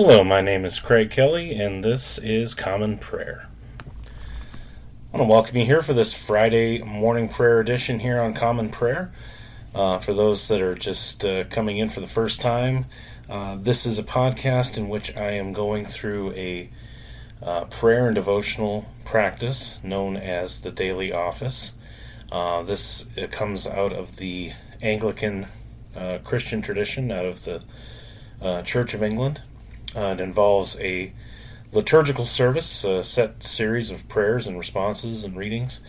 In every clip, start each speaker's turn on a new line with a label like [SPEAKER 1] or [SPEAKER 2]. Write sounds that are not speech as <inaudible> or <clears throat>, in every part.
[SPEAKER 1] Hello, my name is Craig Kelly, and this is Common Prayer. I want to welcome you here for this Friday morning prayer edition here on Common Prayer. Uh, for those that are just uh, coming in for the first time, uh, this is a podcast in which I am going through a uh, prayer and devotional practice known as the Daily Office. Uh, this comes out of the Anglican uh, Christian tradition, out of the Church of England. It involves a liturgical service, a set series of prayers and responses and readings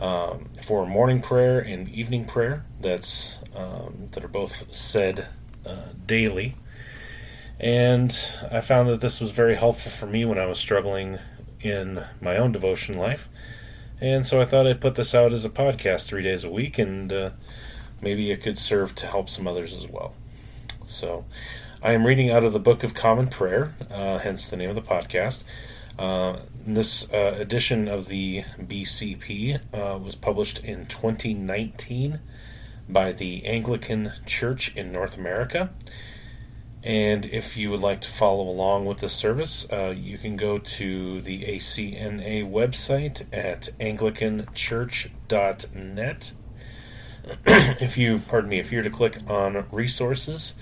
[SPEAKER 1] um, for morning prayer and evening prayer. That's um, that are both said uh, daily, and I found that this was very helpful for me when I was struggling in my own devotion life. And so I thought I'd put this out as a podcast three days a week, and uh, maybe it could serve to help some others as well. So I am reading out of the Book of Common Prayer, uh, hence the name of the podcast. Uh, this uh, edition of the BCP uh, was published in 2019 by the Anglican Church in North America. And if you would like to follow along with this service, uh, you can go to the ACNA website at anglicanchurch.net. <clears throat> if you, pardon me, if you're to click on resources,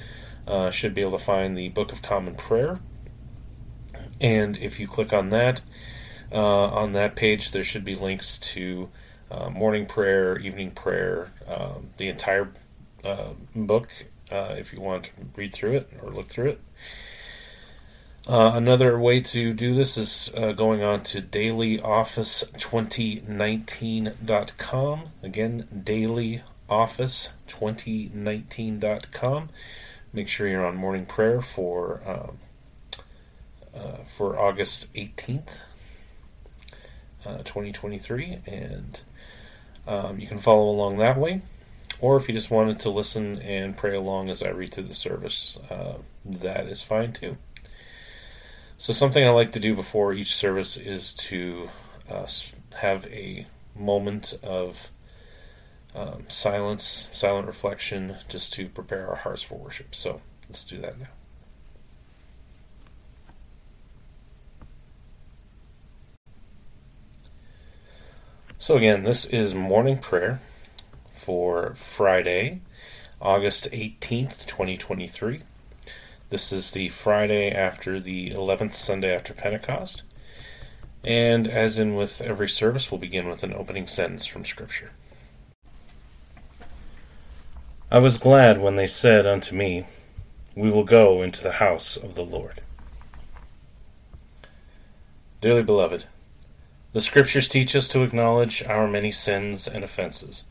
[SPEAKER 1] uh, should be able to find the Book of Common Prayer. And if you click on that, uh, on that page, there should be links to uh, morning prayer, evening prayer, um, the entire uh, book, uh, if you want to read through it or look through it. Uh, another way to do this is going on to dailyoffice2019.com. Again, dailyoffice2019.com make sure you're on morning prayer for um, uh, for August 18th, uh, 2023, and um, you can follow along that way. Or if you just wanted to listen and pray along as I read through the service, uh, that is fine too. So, something I like to do before each service is to uh, have a moment of um, silence, silent reflection, just to prepare our hearts for worship. So let's do that now. So, again, this is morning prayer for Friday, August 18th, 2023. This is the Friday after the 11th Sunday after Pentecost. And as in with every service, we'll begin with an opening sentence from Scripture. I was glad when they said unto me, We will go into the house of the Lord. Dearly beloved, the Scriptures teach us to acknowledge our many sins and offenses,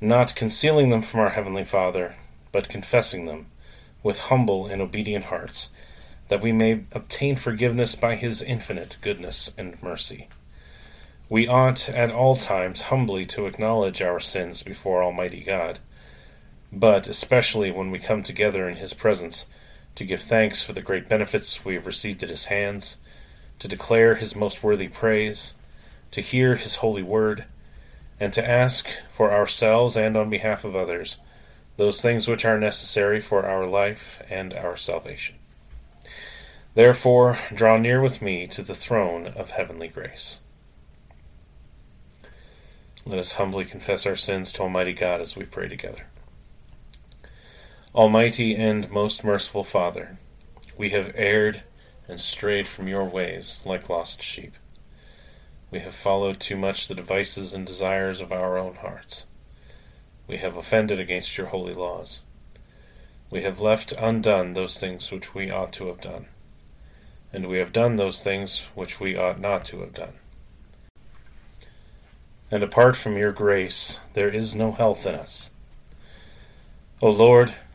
[SPEAKER 1] not concealing them from our Heavenly Father, but confessing them with humble and obedient hearts, that we may obtain forgiveness by His infinite goodness and mercy. We ought at all times humbly to acknowledge our sins before Almighty God but especially when we come together in His presence to give thanks for the great benefits we have received at His hands, to declare His most worthy praise, to hear His holy word, and to ask for ourselves and on behalf of others those things which are necessary for our life and our salvation. Therefore, draw near with me to the throne of heavenly grace. Let us humbly confess our sins to Almighty God as we pray together. Almighty and most merciful Father, we have erred and strayed from your ways like lost sheep. We have followed too much the devices and desires of our own hearts. We have offended against your holy laws. We have left undone those things which we ought to have done, and we have done those things which we ought not to have done. And apart from your grace, there is no health in us. O Lord,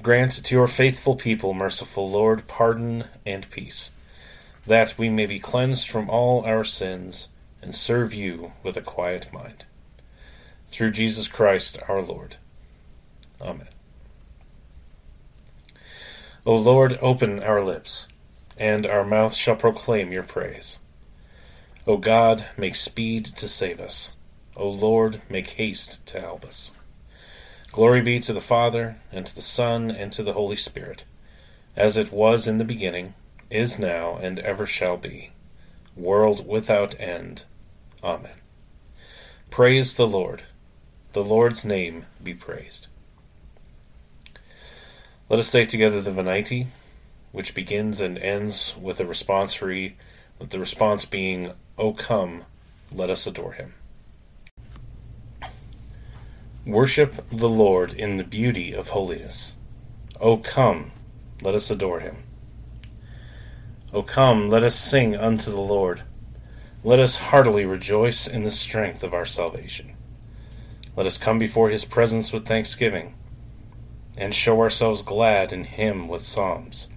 [SPEAKER 1] Grant to your faithful people, merciful Lord, pardon and peace, that we may be cleansed from all our sins and serve you with a quiet mind. Through Jesus Christ our Lord. Amen. O Lord, open our lips, and our mouth shall proclaim your praise. O God, make speed to save us. O Lord, make haste to help us. Glory be to the Father, and to the Son, and to the Holy Spirit, as it was in the beginning, is now, and ever shall be, world without end. Amen. Praise the Lord. The Lord's name be praised. Let us say together the Venite, which begins and ends with a responsory, with the response being, O come, let us adore him. Worship the Lord in the beauty of holiness. O come, let us adore him. O come, let us sing unto the Lord. Let us heartily rejoice in the strength of our salvation. Let us come before his presence with thanksgiving, and show ourselves glad in him with psalms.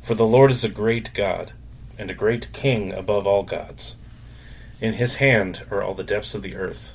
[SPEAKER 1] For the Lord is a great God, and a great King above all gods. In his hand are all the depths of the earth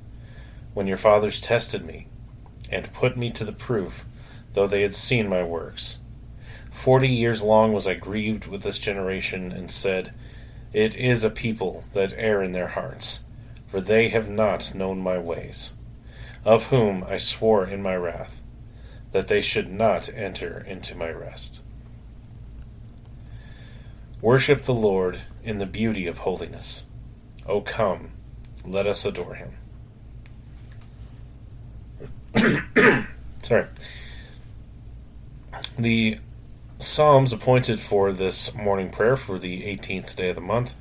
[SPEAKER 1] when your fathers tested me, and put me to the proof, though they had seen my works. Forty years long was I grieved with this generation, and said, It is a people that err in their hearts, for they have not known my ways, of whom I swore in my wrath, that they should not enter into my rest. Worship the Lord in the beauty of holiness. O come, let us adore him. <coughs> Sorry. The Psalms appointed for this morning prayer for the 18th day of the month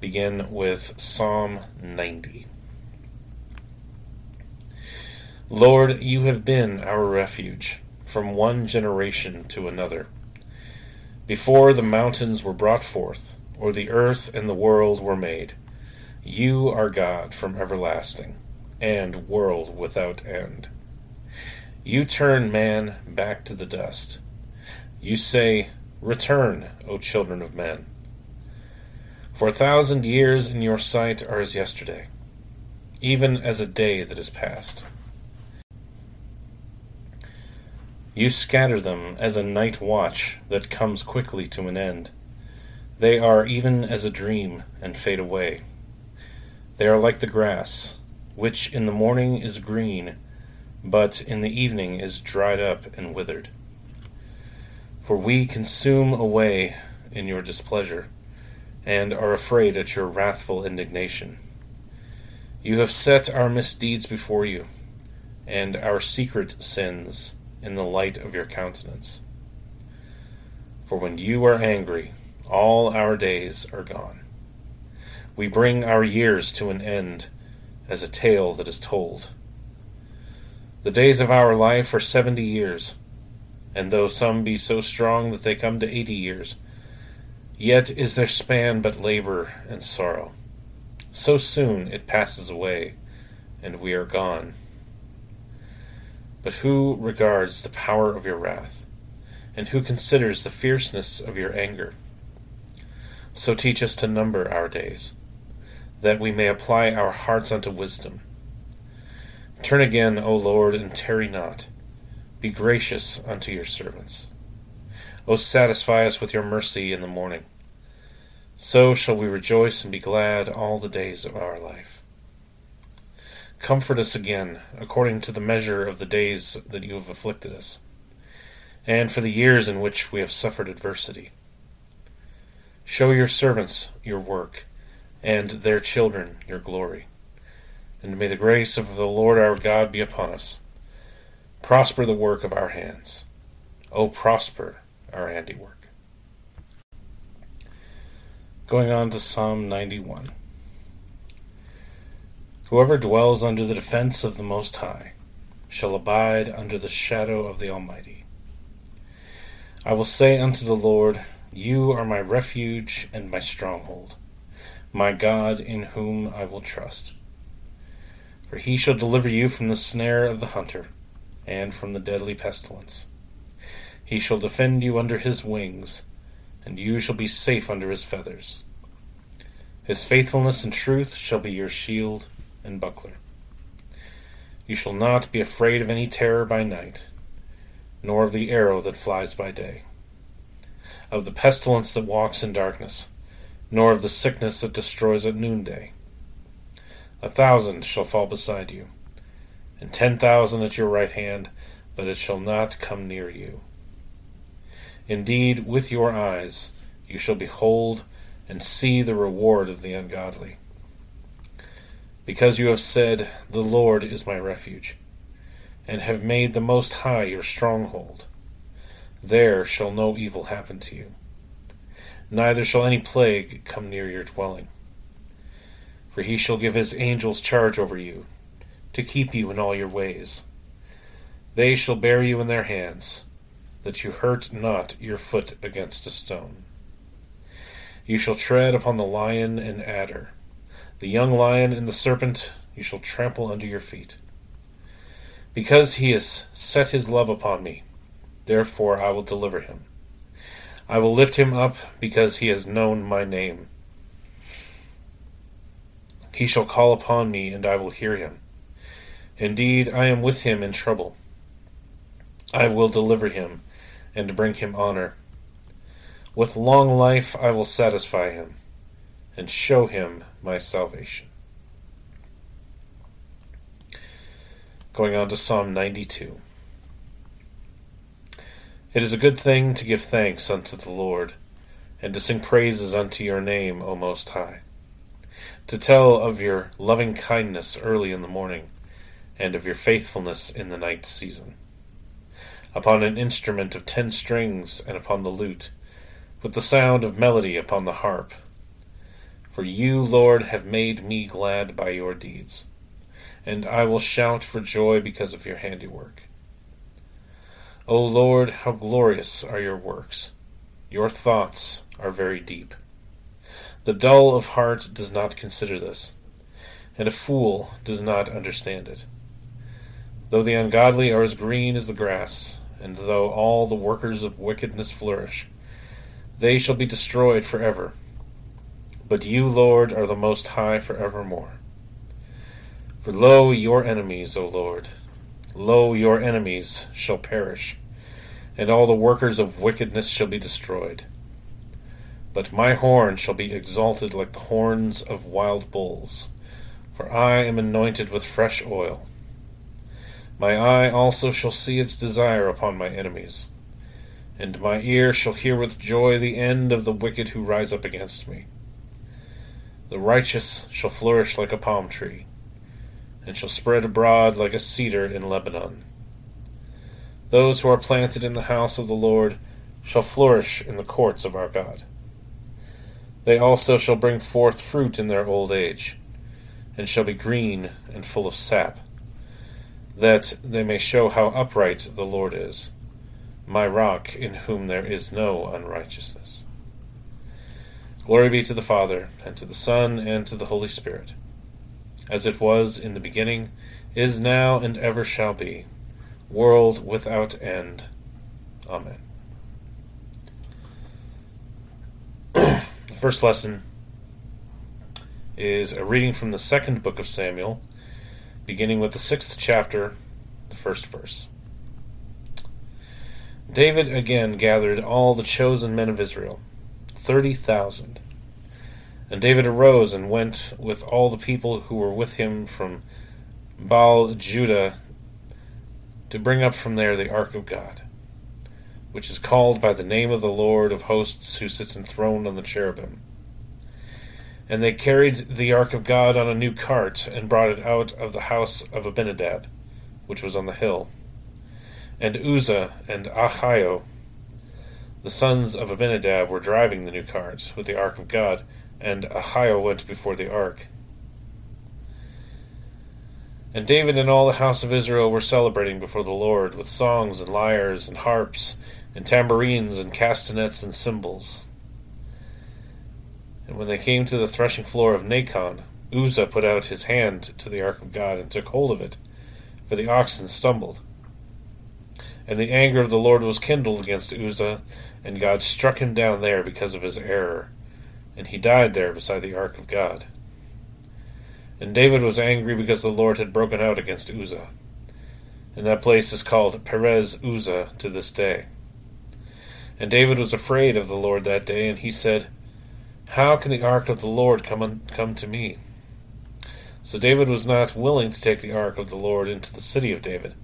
[SPEAKER 1] begin with Psalm 90. Lord, you have been our refuge from one generation to another. Before the mountains were brought forth, or the earth and the world were made, you are God from everlasting, and world without end. You turn man back to the dust. You say, Return, O children of men. For a thousand years in your sight are as yesterday, even as a day that is past. You scatter them as a night watch that comes quickly to an end. They are even as a dream and fade away. They are like the grass, which in the morning is green but in the evening is dried up and withered. For we consume away in your displeasure, and are afraid at your wrathful indignation. You have set our misdeeds before you, and our secret sins in the light of your countenance. For when you are angry, all our days are gone. We bring our years to an end as a tale that is told. The days of our life are seventy years, and though some be so strong that they come to eighty years, yet is their span but labor and sorrow. So soon it passes away, and we are gone. But who regards the power of your wrath, and who considers the fierceness of your anger? So teach us to number our days, that we may apply our hearts unto wisdom. Turn again, O Lord, and tarry not. Be gracious unto your servants. O satisfy us with your mercy in the morning. So shall we rejoice and be glad all the days of our life. Comfort us again, according to the measure of the days that you have afflicted us, and for the years in which we have suffered adversity. Show your servants your work, and their children your glory and may the grace of the Lord our God be upon us. Prosper the work of our hands. O prosper our handiwork. Going on to Psalm 91. Whoever dwells under the defense of the Most High shall abide under the shadow of the Almighty. I will say unto the Lord, You are my refuge and my stronghold, my God in whom I will trust. For he shall deliver you from the snare of the hunter, and from the deadly pestilence. He shall defend you under his wings and you shall be safe under his feathers. His faithfulness and truth shall be your shield and buckler. You shall not be afraid of any terror by night, nor of the arrow that flies by day, of the pestilence that walks in darkness, nor of the sickness that destroys at noonday. A thousand shall fall beside you, and ten thousand at your right hand, but it shall not come near you. Indeed, with your eyes you shall behold and see the reward of the ungodly. Because you have said, The Lord is my refuge, and have made the Most High your stronghold, there shall no evil happen to you, neither shall any plague come near your dwelling. For he shall give his angels charge over you, to keep you in all your ways. They shall bear you in their hands that you hurt not your foot against a stone. You shall tread upon the lion and adder, the young lion and the serpent you shall trample under your feet. Because he has set his love upon me, therefore I will deliver him. I will lift him up because he has known my name. He shall call upon me, and I will hear him. Indeed, I am with him in trouble. I will deliver him and bring him honor. With long life I will satisfy him and show him my salvation. Going on to Psalm 92. It is a good thing to give thanks unto the Lord, and to sing praises unto your name, O Most High, to tell of your loving kindness early in the morning, and of your faithfulness in the night season upon an instrument of ten strings, and upon the lute, with the sound of melody upon the harp. For you, Lord, have made me glad by your deeds, and I will shout for joy because of your handiwork. O Lord, how glorious are your works! Your thoughts are very deep. The dull of heart does not consider this, and a fool does not understand it. Though the ungodly are as green as the grass, and though all the workers of wickedness flourish, they shall be destroyed for ever. But you, Lord, are the Most High for evermore. For lo, your enemies, O Lord, lo, your enemies shall perish, and all the workers of wickedness shall be destroyed. But my horn shall be exalted like the horns of wild bulls, for I am anointed with fresh oil. My eye also shall see its desire upon my enemies, and my ear shall hear with joy the end of the wicked who rise up against me. The righteous shall flourish like a palm tree, and shall spread abroad like a cedar in Lebanon. Those who are planted in the house of the Lord shall flourish in the courts of our God. They also shall bring forth fruit in their old age, and shall be green and full of sap that they may show how upright the Lord is, my rock in whom there is no unrighteousness. Glory be to the Father, and to the Son, and to the Holy Spirit, as it was in the beginning, is now, and ever shall be, world without end. Amen. <clears throat> first lesson is a reading from the second book of Samuel beginning with the sixth chapter, the first verse. David again gathered all the chosen men of Israel, thirty thousand. And David arose and went with all the people who were with him from Baal Judah to bring up from there the ark of God, which is called by the name of the Lord of hosts who sits enthroned on the cherubim. And they carried the ark of God on a new cart, and brought it out of the house of Abinadab, which was on the hill. And Uzzah and Ahio, The sons of Abinadab were driving the new carts with the ark of God, and Ahio went before the ark. And David and all the house of Israel were celebrating before the Lord with songs and lyres and harps and tambourines and castanets and cymbals. And when they came to the threshing floor of Nacon, Uzzah put out his hand to the ark of God and took hold of it, for the oxen stumbled. And the anger of the Lord was kindled against Uzzah, and God struck him down there because of his error, and he died there beside the ark of God. And David was angry because the Lord had broken out against Uzzah. And that place is called Perez Uzzah to this day. And David was afraid of the Lord that day, and he said, How can the ark of the Lord come, come to me? So David was not willing to take the ark of the Lord into the city of David.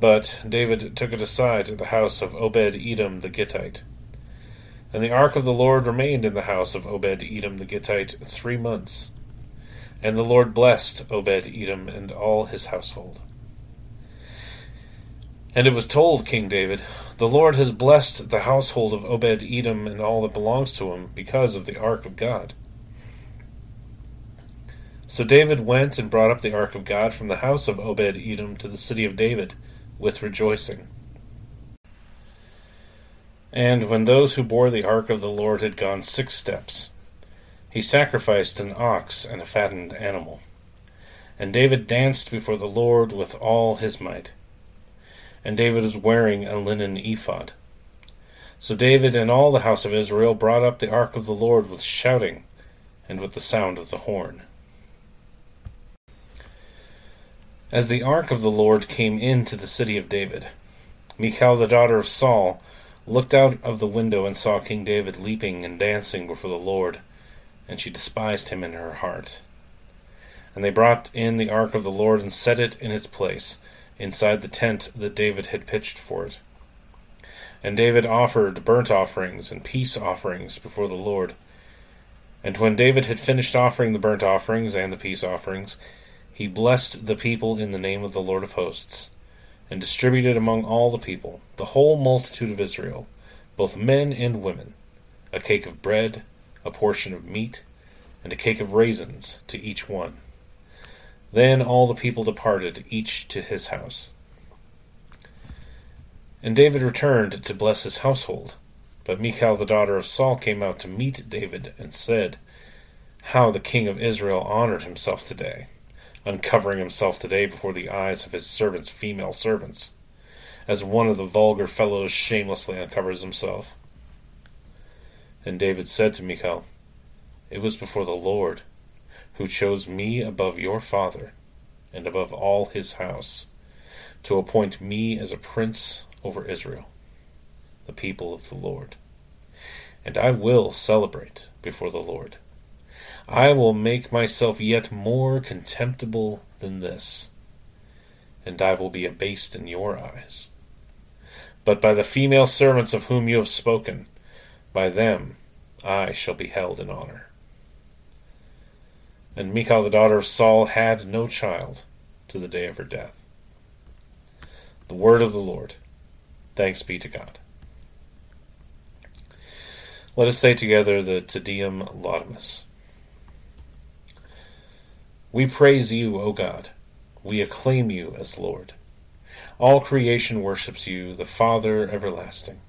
[SPEAKER 1] But David took it aside to the house of Obed Edom the Gittite. And the ark of the Lord remained in the house of Obed Edom the Gittite three months. And the Lord blessed Obed Edom and all his household. And it was told King David, The Lord has blessed the household of Obed Edom and all that belongs to him because of the ark of God. So David went and brought up the ark of God from the house of Obed Edom to the city of David with rejoicing. And when those who bore the ark of the Lord had gone six steps, he sacrificed an ox and a fattened animal. And David danced before the Lord with all his might. And David was wearing a linen ephod. So David and all the house of Israel brought up the ark of the Lord with shouting and with the sound of the horn. As the ark of the Lord came into the city of David, Michal the daughter of Saul looked out of the window and saw King David leaping and dancing before the Lord and she despised him in her heart. And they brought in the ark of the Lord and set it in its place, inside the tent that David had pitched for it. And David offered burnt offerings and peace offerings before the Lord. And when David had finished offering the burnt offerings and the peace offerings, he blessed the people in the name of the Lord of hosts, and distributed among all the people, the whole multitude of Israel, both men and women, a cake of bread a portion of meat, and a cake of raisins to each one. Then all the people departed, each to his house. And David returned to bless his household. But Michal the daughter of Saul came out to meet David, and said, How the king of Israel honored himself today, uncovering himself today before the eyes of his servants' female servants, as one of the vulgar fellows shamelessly uncovers himself. And David said to Michal, It was before the Lord, who chose me above your father, and above all his house, to appoint me as a prince over Israel, the people of the Lord. And I will celebrate before the Lord. I will make myself yet more contemptible than this, and I will be abased in your eyes. But by the female servants of whom you have spoken, by them I shall be held in honor. And Michal the daughter of Saul had no child to the day of her death. The word of the Lord. Thanks be to God. Let us say together the Te Deum Laudamus. We praise you, O God. We acclaim you as Lord. All creation worships you, the Father everlasting.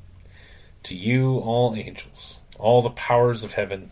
[SPEAKER 1] To you, all angels, all the powers of heaven,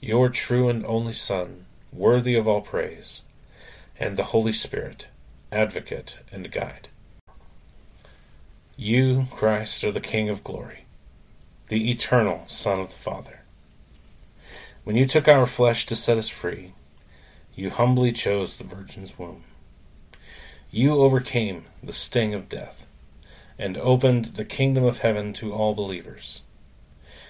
[SPEAKER 1] your true and only Son, worthy of all praise, and the Holy Spirit, advocate and guide. You, Christ, are the King of glory, the eternal Son of the Father. When you took our flesh to set us free, you humbly chose the Virgin's womb. You overcame the sting of death and opened the kingdom of heaven to all believers.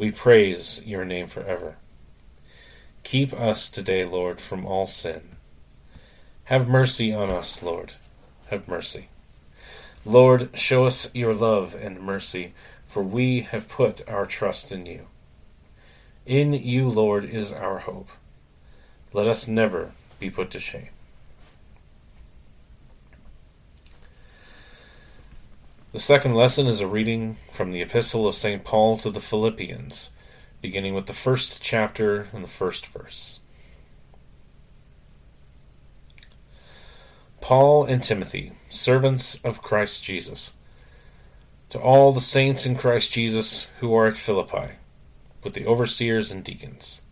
[SPEAKER 1] We praise your name forever. Keep us today, Lord, from all sin. Have mercy on us, Lord. Have mercy. Lord, show us your love and mercy, for we have put our trust in you. In you, Lord, is our hope. Let us never be put to shame. The second lesson is a reading from the Epistle of St. Paul to the Philippians, beginning with the first chapter and the first verse. Paul and Timothy, servants of Christ Jesus, to all the saints in Christ Jesus who are at Philippi, with the overseers and deacons.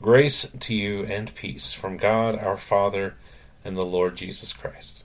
[SPEAKER 1] Grace to you and peace from God our Father and the Lord Jesus Christ.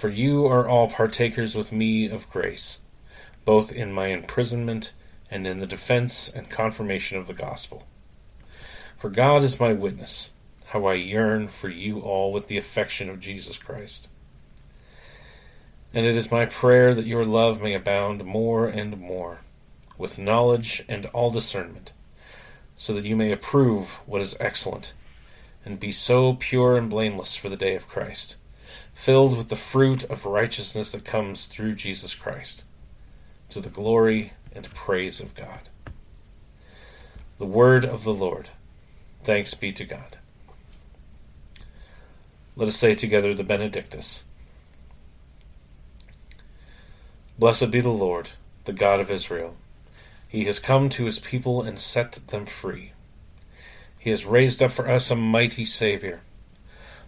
[SPEAKER 1] for you are all partakers with me of grace, both in my imprisonment and in the defense and confirmation of the gospel. For God is my witness, how I yearn for you all with the affection of Jesus Christ. And it is my prayer that your love may abound more and more, with knowledge and all discernment, so that you may approve what is excellent, and be so pure and blameless for the day of Christ filled with the fruit of righteousness that comes through Jesus Christ, to the glory and praise of God. The word of the Lord. Thanks be to God. Let us say together the Benedictus. Blessed be the Lord, the God of Israel. He has come to his people and set them free. He has raised up for us a mighty Savior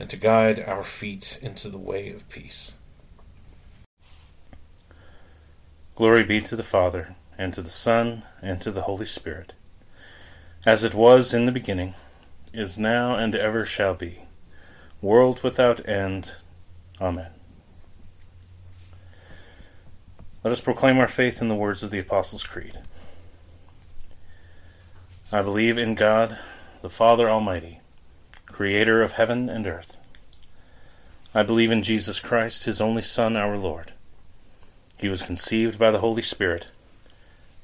[SPEAKER 1] and to guide our feet into the way of peace. Glory be to the Father, and to the Son, and to the Holy Spirit, as it was in the beginning, is now, and ever shall be, world without end. Amen. Let us proclaim our faith in the words of the Apostles' Creed. I believe in God, the Father Almighty creator of heaven and earth. I believe in Jesus Christ, his only Son, our Lord. He was conceived by the Holy Spirit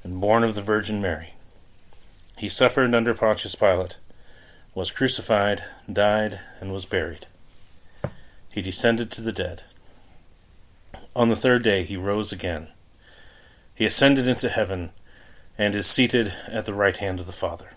[SPEAKER 1] and born of the Virgin Mary. He suffered under Pontius Pilate, was crucified, died, and was buried. He descended to the dead. On the third day he rose again. He ascended into heaven and is seated at the right hand of the Father.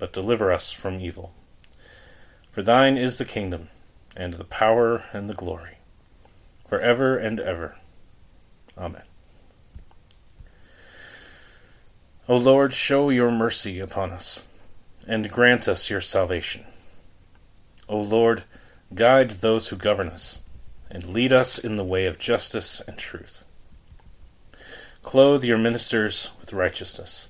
[SPEAKER 1] but deliver us from evil. For thine is the kingdom, and the power, and the glory, for ever and ever. Amen. O Lord, show your mercy upon us, and grant us your salvation. O Lord, guide those who govern us, and lead us in the way of justice and truth. Clothe your ministers with righteousness,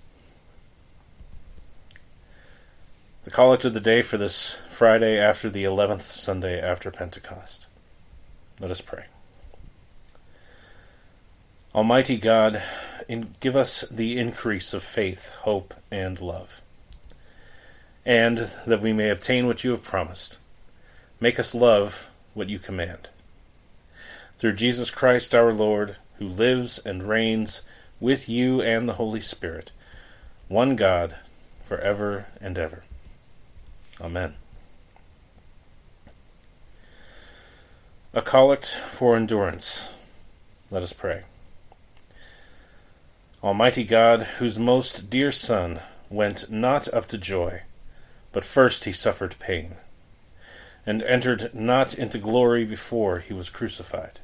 [SPEAKER 1] The collect of the day for this Friday after the eleventh Sunday after Pentecost. Let us pray. Almighty God, give us the increase of faith, hope, and love and that we may obtain what you have promised. Make us love what you command. Through Jesus Christ our Lord, who lives and reigns with you and the Holy Spirit, one God, for ever and ever. Amen. A collect for endurance. Let us pray. Almighty God, whose most dear Son went not up to joy, but first he suffered pain, and entered not into glory before he was crucified.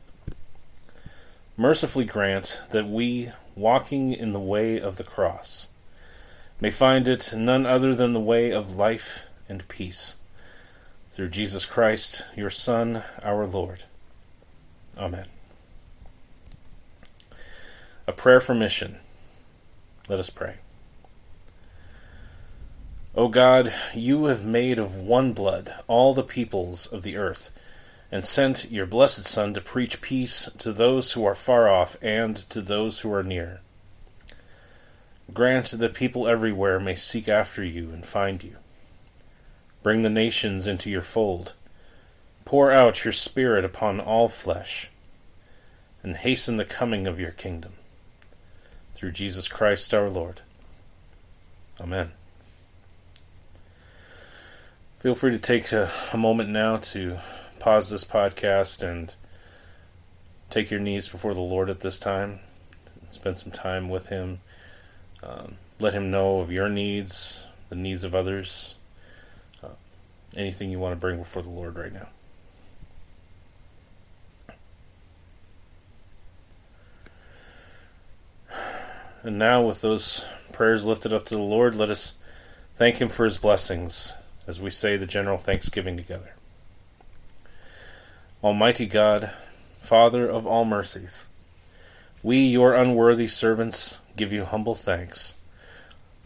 [SPEAKER 1] Mercifully grant that we, walking in the way of the cross, may find it none other than the way of life and peace. Through Jesus Christ, your Son, our Lord. Amen. A prayer for mission. Let us pray. O God, you have made of one blood all the peoples of the earth, and sent your blessed Son to preach peace to those who are far off and to those who are near. Grant that people everywhere may seek after you and find you. Bring the nations into your fold. Pour out your Spirit upon all flesh, and hasten the coming of your kingdom. Through Jesus Christ our Lord. Amen. Feel free to take a, a moment now to pause this podcast and take your knees before the Lord at this time. Spend some time with Him. Um, let Him know of your needs, the needs of others, anything you want to bring before the Lord right now. And now, with those prayers lifted up to the Lord, let us thank Him for His blessings as we say the general thanksgiving together. Almighty God, Father of all mercies, we, your unworthy servants, give you humble thanks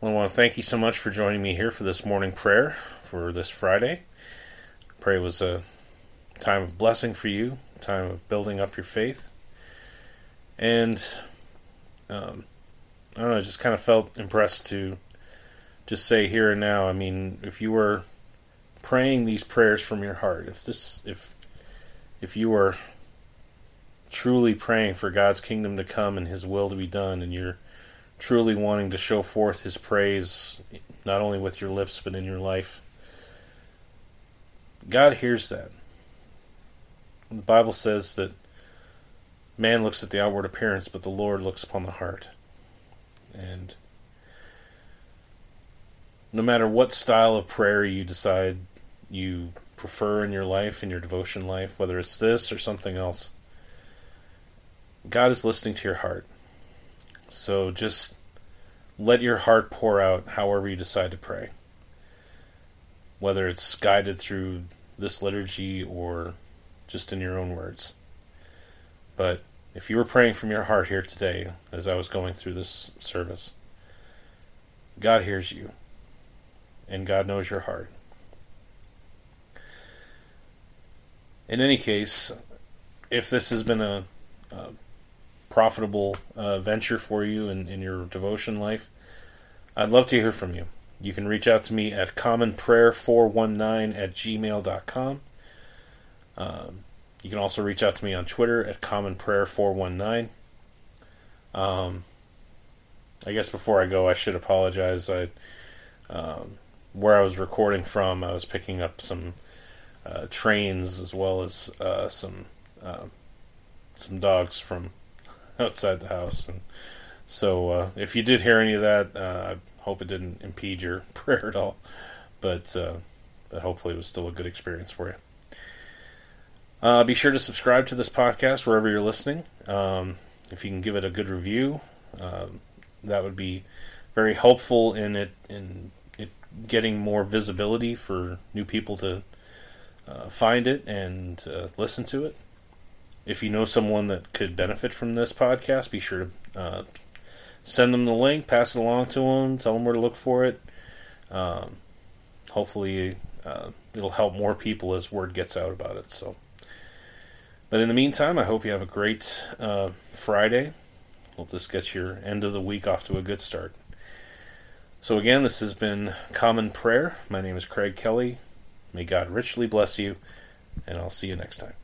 [SPEAKER 1] Well, I want to thank you so much for joining me here for this morning prayer for this Friday. Pray was a time of blessing for you, time of building up your faith. And um, I don't know, I just kind of felt impressed to just say here and now. I mean, if you were praying these prayers from your heart, if this, if, if you were truly praying for God's kingdom to come and His will to be done, and you're truly wanting to show forth His praise, not only with your lips but in your life, God hears that. The Bible says that man looks at the outward appearance, but the Lord looks upon the heart. And no matter what style of prayer you decide you prefer in your life, in your devotion life, whether it's this or something else, God is listening to your heart. So just let your heart pour out however you decide to pray. Whether it's guided through this liturgy or just in your own words. But if you were praying from your heart here today, as I was going through this service, God hears you, and God knows your heart. In any case, if this has been a, a profitable uh, venture for you in, in your devotion life, I'd love to hear from you. You can reach out to me at commonprayer419 at gmail.com. Um, you can also reach out to me on Twitter at commonprayer419. Um, I guess before I go, I should apologize. I, um, where I was recording from, I was picking up some uh, trains as well as uh, some uh, some dogs from outside the house, and so uh, if you did hear any of that, uh, I hope it didn't impede your <laughs> prayer at all. But uh, but hopefully it was still a good experience for you. Uh, be sure to subscribe to this podcast wherever you're listening. Um, if you can give it a good review, um, that would be very helpful in it in it getting more visibility for new people to uh, find it and uh, listen to it. If you know someone that could benefit from this podcast, be sure to uh, send them the link, pass it along to them, tell them where to look for it. Um, hopefully, uh, it'll help more people as word gets out about it. So. But in the meantime, I hope you have a great uh, Friday. Hope this gets your end of the week off to a good start. So, again, this has been Common Prayer. My name is Craig Kelly. May God richly bless you, and I'll see you next time.